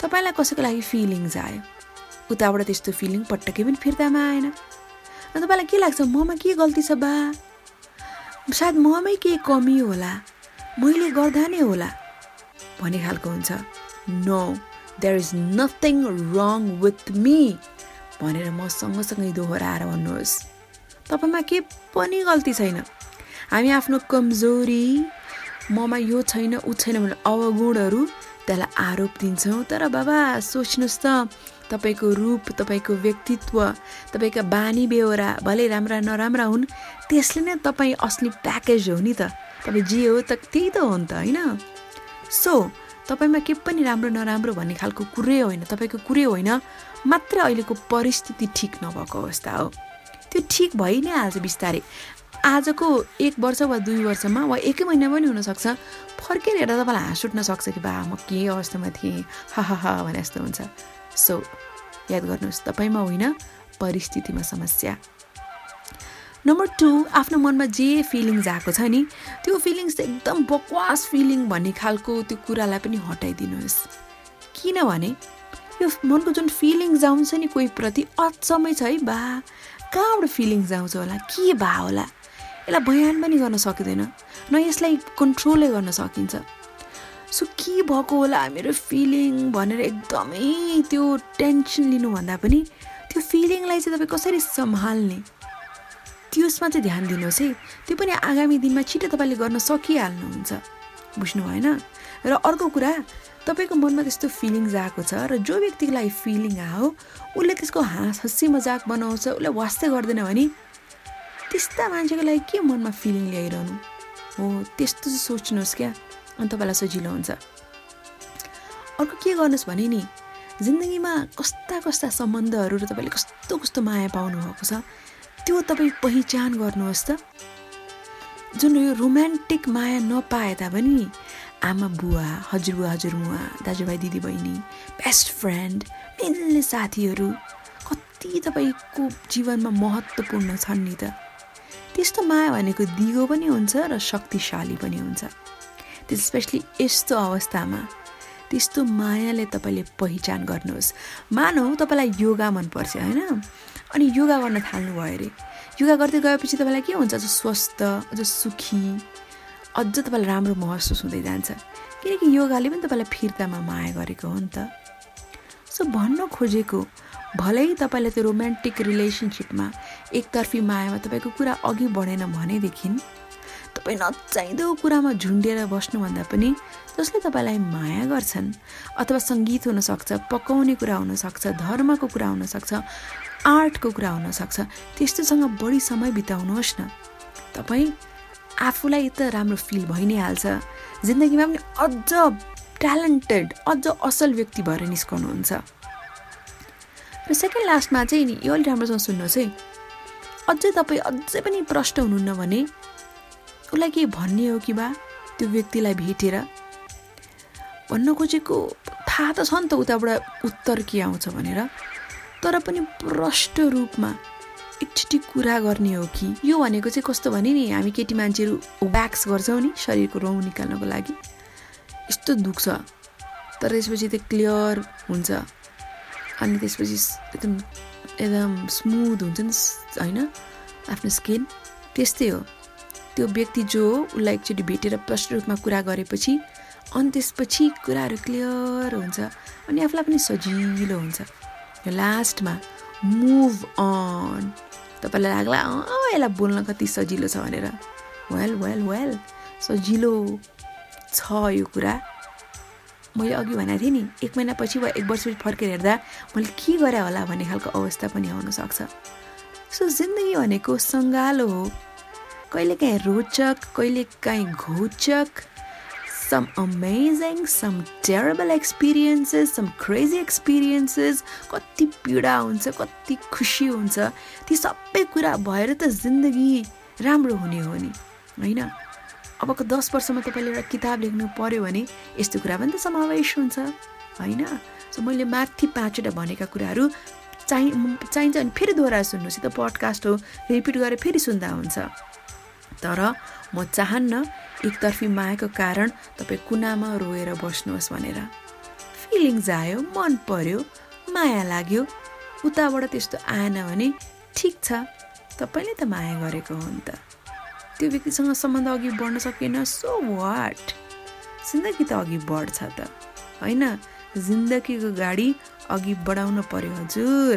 तपाईँलाई कसैको लागि फिलिङ्स आयो? उताबाट त्यस्तो फिलिङ पटक्कै पनि फिर्तामा आएन। अनि तपाईँलाई के लाग्छ ममा के गल्ती छ बा? सायद ममै केही कमी होला मैले गर्दा नै होला भन्ने खालको हुन्छ। No there is nothing wrong with me भनेर म सँगसँगै दोहोऱ्याएर भन्नुहोस्। तपाईँमा के पनि गल्ती छैन। हामी आफ्नो कमजोरी ममा यो छैन ऊ छैन भने अवगुणहरू त्यसलाई आरोप दिन्छौँ। तर बाबा सोच्नुहोस् त तपाईँको रूप तपाईँको व्यक्तित्व तपाईँका बानी बेहोरा भले राम्रा नराम्रा हुन् त्यसले नै तपाईँ असली प्याकेज हो नि त। तपाईँ जे हो त त्यही त हो नि त होइन? सो तपाईँमा के पनि राम्रो नराम्रो भन्ने खालको कुरै होइन तपाईँको कुरै होइन मात्र अहिलेको परिस्थिति ठिक नभएको अवस्था हो। त्यो ठिक भइ नै हाल्छ बिस्तारै। आजको एक वर्ष वा दुई वर्षमा वा एकै महिना पनि हुनसक्छ फर्केर हेर्दा तपाईँलाई हाँस उठ्न सक्छ कि बा म के अवस्थामा थिएँ हा हा भने जस्तो हुन्छ। सो याद गर्नुहोस् तपाईँमा होइन परिस्थितिमा समस्या। नम्बर टू आफ्नो मनमा जे फिलिङ्स आएको छ नि त्यो फिलिङ्स एकदम बकवास फिलिङ भन्ने खालको त्यो कुरालाई पनि हटाइदिनुहोस्। किनभने यो मनको जुन फिलिङ्स आउँछ नि कोही प्रति अचम्मै छ है बा कहाँबाट फिलिङ्स आउँछ होला के भा होला? यसलाई बयान पनि गर्न सकिँदैन न यसलाई कन्ट्रोलै गर्न सकिन्छ। सो के भएको होला मेरो फिलिङ भनेर एकदमै त्यो टेन्सन लिनुभन्दा पनि त्यो फिलिङलाई चाहिँ तपाईँ कसरी सम्हाल्ने? त्यसमा चाहिँ ध्यान दिनुहोस् है। त्यो पनि आगामी दिनमा छिटो तपाईँले गर्न सकिहाल्नुहुन्छ। बुझ्नु भएन? र अर्को कुरा तपाईँको मनमा त्यस्तो फिलिङ्स आएको छ र जो व्यक्तिको लागि फिलिङ आयो उसले त्यसको हाँस हँसी मजाक बनाउँछ उसले वास्तै गर्दैन भने त्यस्ता मान्छेको लागि के मनमा फिलिङ ल्याइरहनु? हो त्यस्तो चाहिँ सोच्नुहोस् क्या। अनि तपाईँलाई सजिलो हुन्छ। अर्को के गर्नुहोस् भने नि जिन्दगीमा कस्ता कस्ता सम्बन्धहरू र तपाईँले कस्तो कस्तो माया पाउनुभएको छ त्यो तपाईँ पहिचान गर्नुहोस् त। जुन यो रोमान्टिक माया नपाए तापनि आमा बुवा हजुरबुवा हजुरमुवा दाजुभाइ दिदीबहिनी बेस्ट फ्रेन्ड मिल्ने साथीहरू कति तपाईँको जीवनमा महत्त्वपूर्ण छन् नि त। त्यस्तो माया भनेको दिगो पनि हुन्छ र शक्तिशाली पनि हुन्छ। स्पेसली यस्तो अवस्थामा। त्यस्तो मायाले तपाईँले पहिचान गर्नुहोस्। मानौ तपाईँलाई योगा मनपर्छ होइन? अनि योगा गर्न थाल्नुभयो अरे। योगा गर्दै गएपछि तपाईँलाई के हुन्छ? अझ स्वस्थ अझ सुखी अझ तपाईँलाई राम्रो महसुस हुँदै जान्छ। किनकि योगाले पनि तपाईँलाई फिर्तामा माया गरेको हो नि त। सो भन्न खोजेको भलै तपाईँलाई त्यो रोमान्टिक रिलेसनसिपमा एकतर्फी मायामा तपाईँको कुरा अघि बढेन भनेदेखि तपाईँ नचाहिँदो कुरामा झुन्डिएर बस्नुभन्दा पनि जसले तपाईँलाई माया गर्छन् अथवा सङ्गीत हुनसक्छ पकाउने कुरा हुनसक्छ धर्मको कुरा हुनसक्छ आर्टको कुरा हुनसक्छ त्यस्तोसँग बढी समय बिताउनुहोस् न। तपाईँ आफूलाई त राम्रो फिल भइ नै हाल्छ जिन्दगीमा पनि अझ ट्यालेन्टेड अझ असल व्यक्ति भएर निस्कनुहुन्छ। र सेकेन्ड लास्टमा चाहिँ नि यो अलिक राम्रोसँग सुन्नुहोस् है। अझै तपाईँ अझै पनि प्रष्ट हुनुहुन्न भने उसलाई केही भन्ने हो कि बा? त्यो व्यक्तिलाई भेटेर। भन्न खोजेको थाहा त छ नि त उताबाट उत्तर के आउँछ भनेर। तर पनि प्रष्ट रूपमा एकचोटि कुरा गर्ने हो कि? यो भनेको चाहिँ कस्तो भने नि हामी केटी मान्छेहरू व्याक्स गर्छौँ नि शरीरको रौँ निकाल्नको लागि। यस्तो दुख्छ। तर त्यसपछि त्यो क्लियर हुन्छ। अनि त्यसपछि एकदम एकदम स्मुथ हुन्छ नि होइन? आफ्नो स्किन त्यस्तै हो। त्यो व्यक्ति जो उसलाई एकचोटि भेटेर प्रष्ट रूपमा कुरा गरेपछि अनि त्यसपछि कुराहरू क्लियर हुन्छ अनि आफूलाई पनि सजिलो हुन्छ। यो लास्टमा मुभ अन तपाईँलाई लाग्ला अँ यसलाई बोल्न कति सजिलो छ भनेर। वेल वेल वेल सजिलो छ यो कुरा। मैले अघि भनेको थिएँ नि एक महिनापछि वा एक वर्षपछि फर्केर हेर्दा मैले के गरेँ होला भन्ने खालको अवस्था पनि आउनसक्छ सो जिन्दगी भनेको सङ्गालो हो। कहिलेकाहीँ रोचक कहिलेकाहीँ घोचक। Some amazing, some terrible experiences, some crazy experiences, कति पीडा हुन्छ कति खुसी हुन्छ। ती सबै कुरा भएर त जिन्दगी राम्रो हुने हो नि होइन? अबको दस वर्षमा तपाईँले एउटा किताब लेख्नु पर्यो भने यस्तो कुरा पनि त समावेश हुन्छ होइन? सो मैले माथि पाँचवटा भनेका कुराहरू चाहिँ चाहिन्छ भने फेरि दोहोऱ्याएर सुन्नुहोस्। त पडकास्ट हो रिपिट गरेर फेरि सुन्दा हुन्छ। तर म चाहन्न एकतर्फी मायाको कारण तपाईँ कुनामा रोएर बस्नुहोस् भनेर। फिलिङ्स आयो मन पर्यो माया लाग्यो। उताबाट त्यस्तो आएन भने ठिक छ तपाईँले त माया गरेको हो नि त। त्यो व्यक्तिसँग सम्बन्ध अघि बढ्न सकेन सो वाट जिन्दगी त अघि बढ्छ त होइन? जिन्दगीको गाडी अघि बढाउन पर्यो हजुर।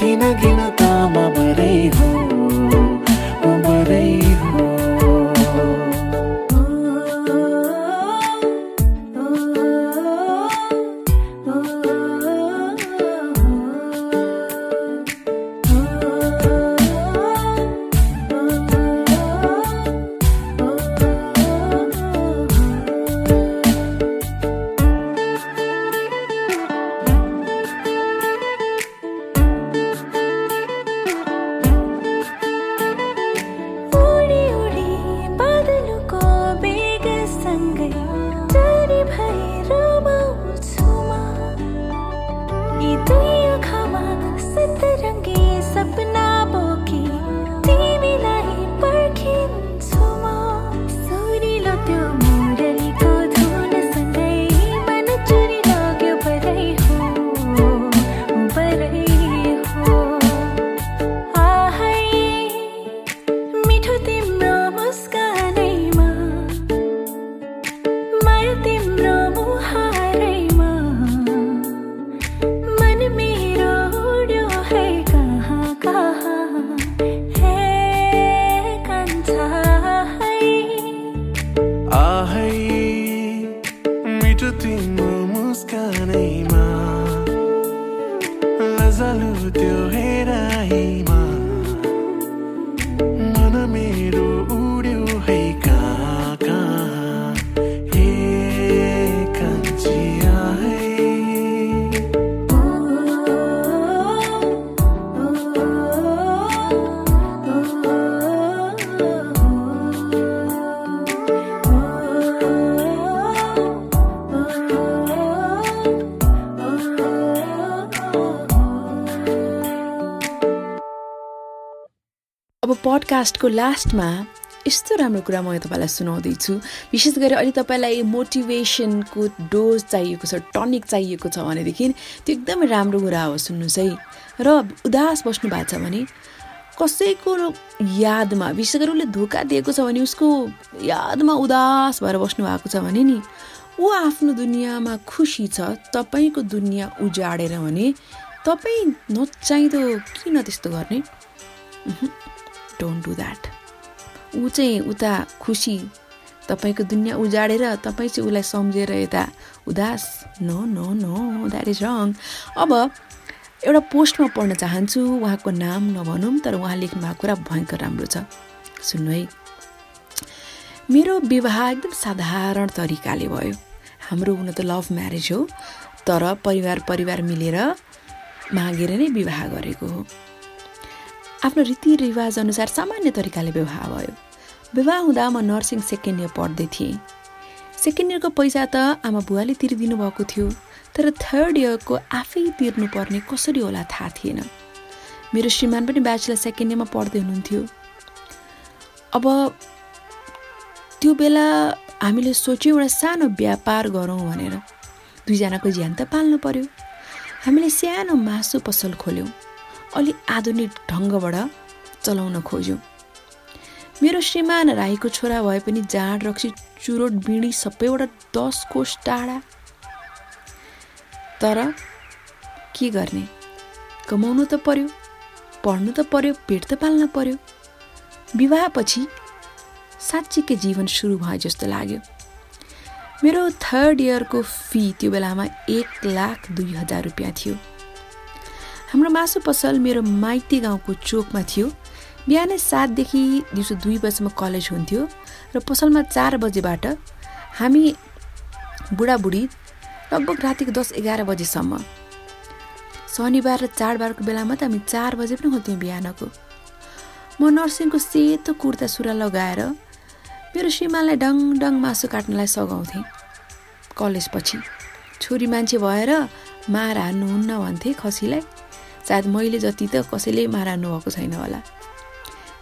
किन किन तामा बरै हो पडकास्टको लास्टमा यस्तो राम्रो कुरा म तपाईँलाई सुनाउँदैछु। विशेष गरी अहिले तपाईँलाई मोटिभेसनको डोज चाहिएको छ टनिक चाहिएको छ भनेदेखि त्यो एकदमै राम्रो कुरा हो सुन्नुहोस् है। र उदास बस्नु भएको छ भने कसैको यादमा विशेष गरी उसले धोका दिएको छ भने उसको यादमा उदास भएर बस्नु भएको छ भने नि ऊ आफ्नो दुनियाँमा खुसी छ तपाईँको दुनियाँ उजाडेर भने तपाईँ नचाहिँदो किन त्यस्तो गर्ने? डोन्ट डु द्याट ऊ चाहिँ उता खुसी। तपाईँको दुनियाँ उजाडेर तपाईँ चाहिँ उसलाई सम्झेर यता उदास। No no no that is wrong अब एउटा पोस्टमा पढ्न चाहन्छु उहाँको नाम नभनौँ तर उहाँ लेख्नु भएको कुरा भयङ्कर राम्रो छ। सुन्नु है। मेरो विवाह एकदम साधारण तरिकाले भयो। हाम्रो हुन त लभ म्यारेज हो तर परिवार परिवार मिलेर मागेर नै विवाह गरेको हो। आफ्नो रीतिरिवाज अनुसार सामान्य तरिकाले विवाह भयो। विवाह हुँदा म नर्सिङ सेकेन्ड इयर पढ्दै थिएँ। सेकेन्ड इयरको पैसा त आमा बुवाले तिरिदिनु भएको थियो तर थर्ड इयरको आफै तिर्नुपर्ने कसरी होला थाहा थिएन। मेरो श्रीमान पनि ब्याचलर सेकेन्ड इयरमा पढ्दै हुनुहुन्थ्यो। अब त्यो बेला हामीले सोच्यौँ एउटा सानो व्यापार गरौँ भनेर। दुईजनाको ज्यान त पाल्नु पर्यो। हामीले सानो मासु पसल खोल्यौँ। अलि आधुनिक ढङ्गबाट चलाउन खोज्यौँ। मेरो श्रीमान राईको छोरा भए पनि जाँड रक्सी चुरोट बिँडी सबैबाट दस कोष टाढा। तर के गर्ने? कमाउनु त पर्यो पढ्नु त पर्यो पेट त पाल्न पर्यो। विवाहपछि साँच्चीकै जीवन सुरु भयो जस्तो लाग्यो। मेरो थर्ड इयरको फी त्यो बेलामा एक लाख दुई हजार रुपियाँ थियो। हाम्रो मासु पसल मेरो माइती गाउँको चोकमा थियो। बिहानै सातदेखि दिउँसो दुई बजीसम्म कलेज हुन्थ्यो र पसलमा चार बजेबाट हामी बुढाबुढी लगभग रातिको दस एघार बजीसम्म। शनिबार र चाडबाडको बेलामा त हामी चार बजे पनि खोल्थ्यौँ बिहानको। म नर्सिङको सेतो कुर्ता सुरा लगाएर मेरो श्रीमानलाई डङ डङ मासु काट्नलाई सघाउँथेँ। कलेजपछि छोरी मान्छे भएर मार हान्नुहुन्न भन्थे खसीलाई। सायद मैले जति त कसैले मार हान्नु भएको छैन होला।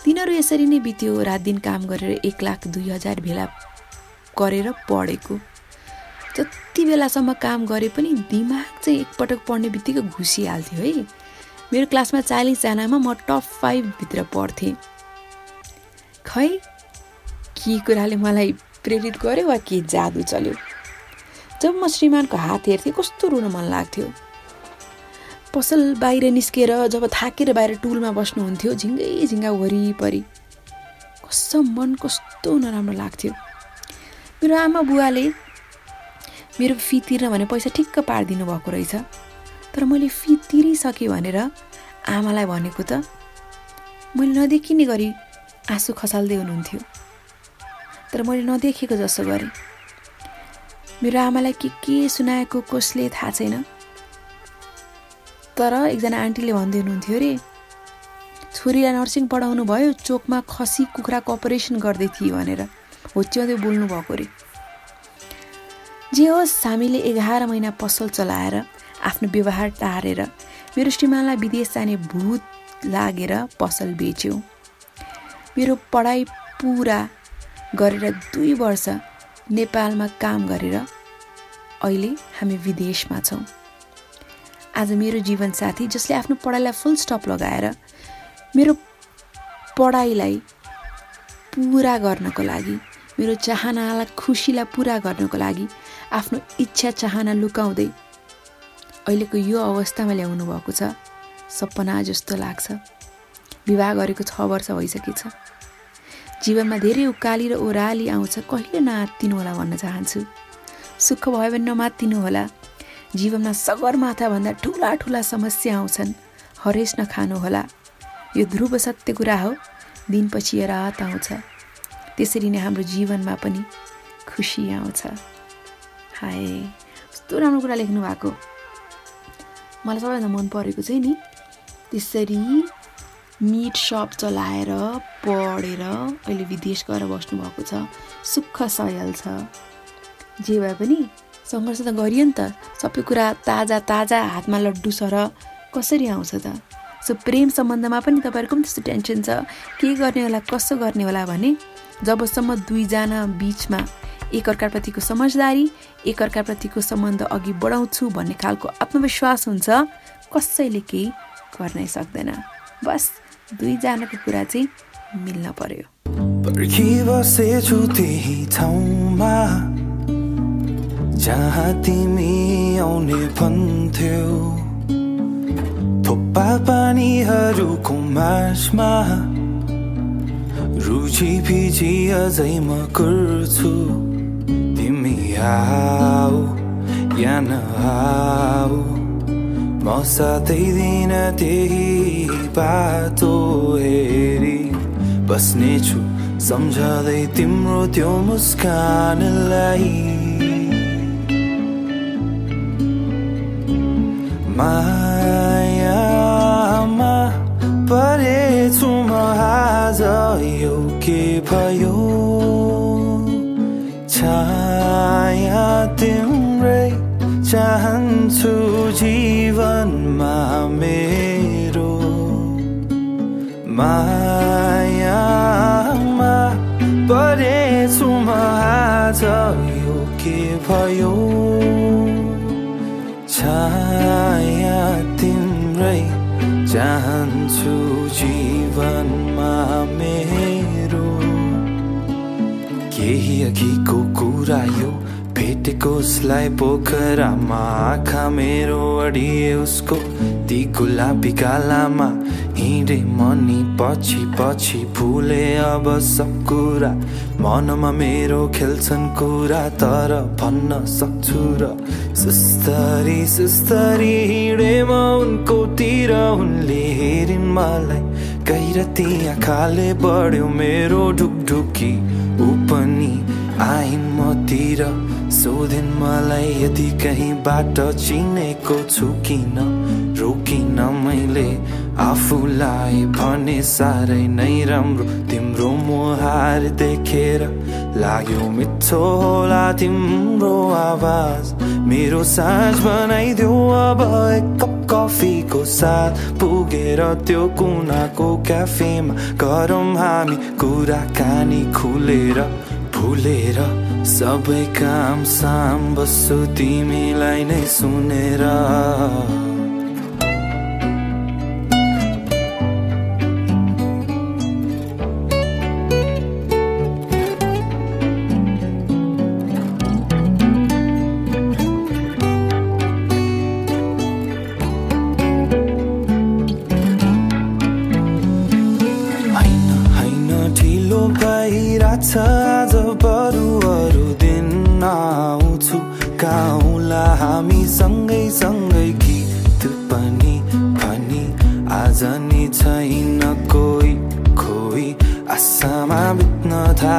दिनहरू यसरी नै बित्यो रात दिन काम गरेर एक लाख दुई हजार भेला गरेर पढेको। जति बेलासम्म काम गरे पनि दिमाग चाहिँ एकपटक पढ्ने बित्तिकै घुसिहाल्थ्यो है। मेरो क्लासमा चालिसजनामा म टप फाइभभित्र पढ्थेँ। खै? के कुराले मलाई प्रेरित गर्यो वा के जादु चल्यो? जब म श्रीमानको हात हेर्थेँ कस्तो रुन मन लाग्थ्यो। पसल बाहिर निस्केर जब थाकेर बाहिर टुलमा बस्नुहुन्थ्यो झिङ्गै झिङ्गा वरिपरि। कसम मन कस्तो नराम्रो लाग्थ्यो। मेरो आमा बुवाले मेरो फी तिर्न भने पैसा ठिक्क पारिदिनु भएको रहेछ। तर मैले फी तिरिसकेँ भनेर आमालाई भनेको त मैले नदेखिने गरी आँसु खसाल्दै हुनुहुन्थ्यो। तर मैले नदेखेको जसो गरेँ। मेरो आमालाई के के सुनाएको कसले थाहा छैन। तर एकजना आन्टीले भन्दै हुनुहुन्थ्यो अरे छोरीलाई नर्सिङ पढाउनु भयो चोकमा खसी कुखुराको अपरेसन गर्दै थिए भनेर। होच्याउँदै बोल्नु भएको अरे। जे होस् हामीले एघार महिना पसल चलाएर आफ्नो व्यवहार टारेर मेरो श्रीमानलाई विदेश जाने भूत लागेर पसल बेच्यौँ। मेरो पढाइ पुरा गरेर दुई वर्ष नेपालमा काम गरेर अहिले हामी विदेशमा छौँ। आज मेरो जीवनसाथी जसले आफ्नो पढाइलाई फुल स्टप लगाएर मेरो पढाइलाई पुरा गर्नको लागि मेरो चाहनालाई खुसीलाई पुरा गर्नको लागि आफ्नो इच्छा चाहना लुकाउँदै अहिलेको यो अवस्थामा ल्याउनु भएको छ। सपना जस्तो लाग्छ। विवाह गरेको छ वर्ष भइसकेछ जीवनमा धेरै उकाली र ओह्राली आउँछ। कहिले नआत्तिनु होला भन्न चाहन्छु। सुख भयो भने नमात्तिनु होला जीवनमा सगरमाथाभन्दा ठुला ठुला समस्या आउँछन्। हरेस नखानु होला। यो ध्रुव सत्य कुरा हो। दिनपछि रात आउँछ। त्यसरी नै हाम्रो जीवनमा पनि खुसी आउँछ। हाय कस्तो राम्रो कुरा लेख्नु भएको। मलाई सबैभन्दा मन परेको चाहिँ नि त्यसरी मिट सप चलाएर पढेर अहिले विदेश गएर बस्नुभएको छ। सुख सयल छ। जे भए पनि सङ्घर्ष त गरियो नि त। सबै कुरा ताजा ताजा हातमा लड्डु सर। कसरी आउँछ त? सो प्रेम सम्बन्धमा पनि तपाईँहरूको पनि त्यस्तो टेन्सन छ। के गर्ने होला कसो गर्ने होला भने जबसम्म दुईजना बिचमा एकअर्काप्रतिको समझदारी एकअर्काप्रतिको सम्बन्ध अघि बढाउँछु भन्ने खालको आत्मविश्वास हुन्छ कसैले केही गर्नै सक्दैन। बस दुईजनाको कुरा चाहिँ मिल्न पर्यो। जहाँ तिमी आउने भन्थ्यौ थोप्पा पानीहरूको मासमा रुचि फिजी अझै म गर्छु तिमी आऊ या नआऊ म साथै दिन त्यही बाटो हेरी बस्नेछु सम्झँदै तिम्रो त्यो मुस्कानलाई। मायामा परेछु म आज यो के भयो? छाया तिम्रै चाहन्छु जीवनमा मेरो। मायामा परेछु म आज यो के भयो? अघिको कुरा यो भेटेको उसलाई पोखरामा आँखा मेरो अडिए उसको ती गुलाबी गालामा हिँडे मनी पछि पछि भुले अब सब कुरा मनमा मेरो खेल्छन् कुरा तर भन्न सक्छु र सुस्तरी सुस्तरी हिँडे म उनको तिर उनले हेरिन् मलाई गैरती आँखाले बढ्यो मेरो ढुकढुकी ऊ पनि आइन् म तिर सोधिन् मलाई यदि कहीँ बाटो चिनेको छु किन? रोकिन मैले आफूलाई भने साह्रै नै राम्रो। तिम्रो मुहार देखेर लाग्यो मिठो होला तिम्रो आवाज। मेरो साँझ बनाइदेऊ अब एक कफीको साथ पुगेर त्यो कुनाको क्याफेमा गरौँ हामी कुराकानी खुलेर भुलेर सबै काम साम बस्छु तिमीलाई नै सुनेर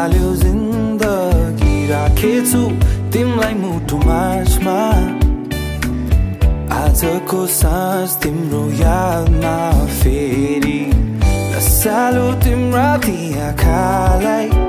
थाल्यो जिन्दगी राखेछु तिमीलाई मुटु माझमा आजको साँझ तिम्रो यादमा फेरि सालो तिम्रा ती आँखालाई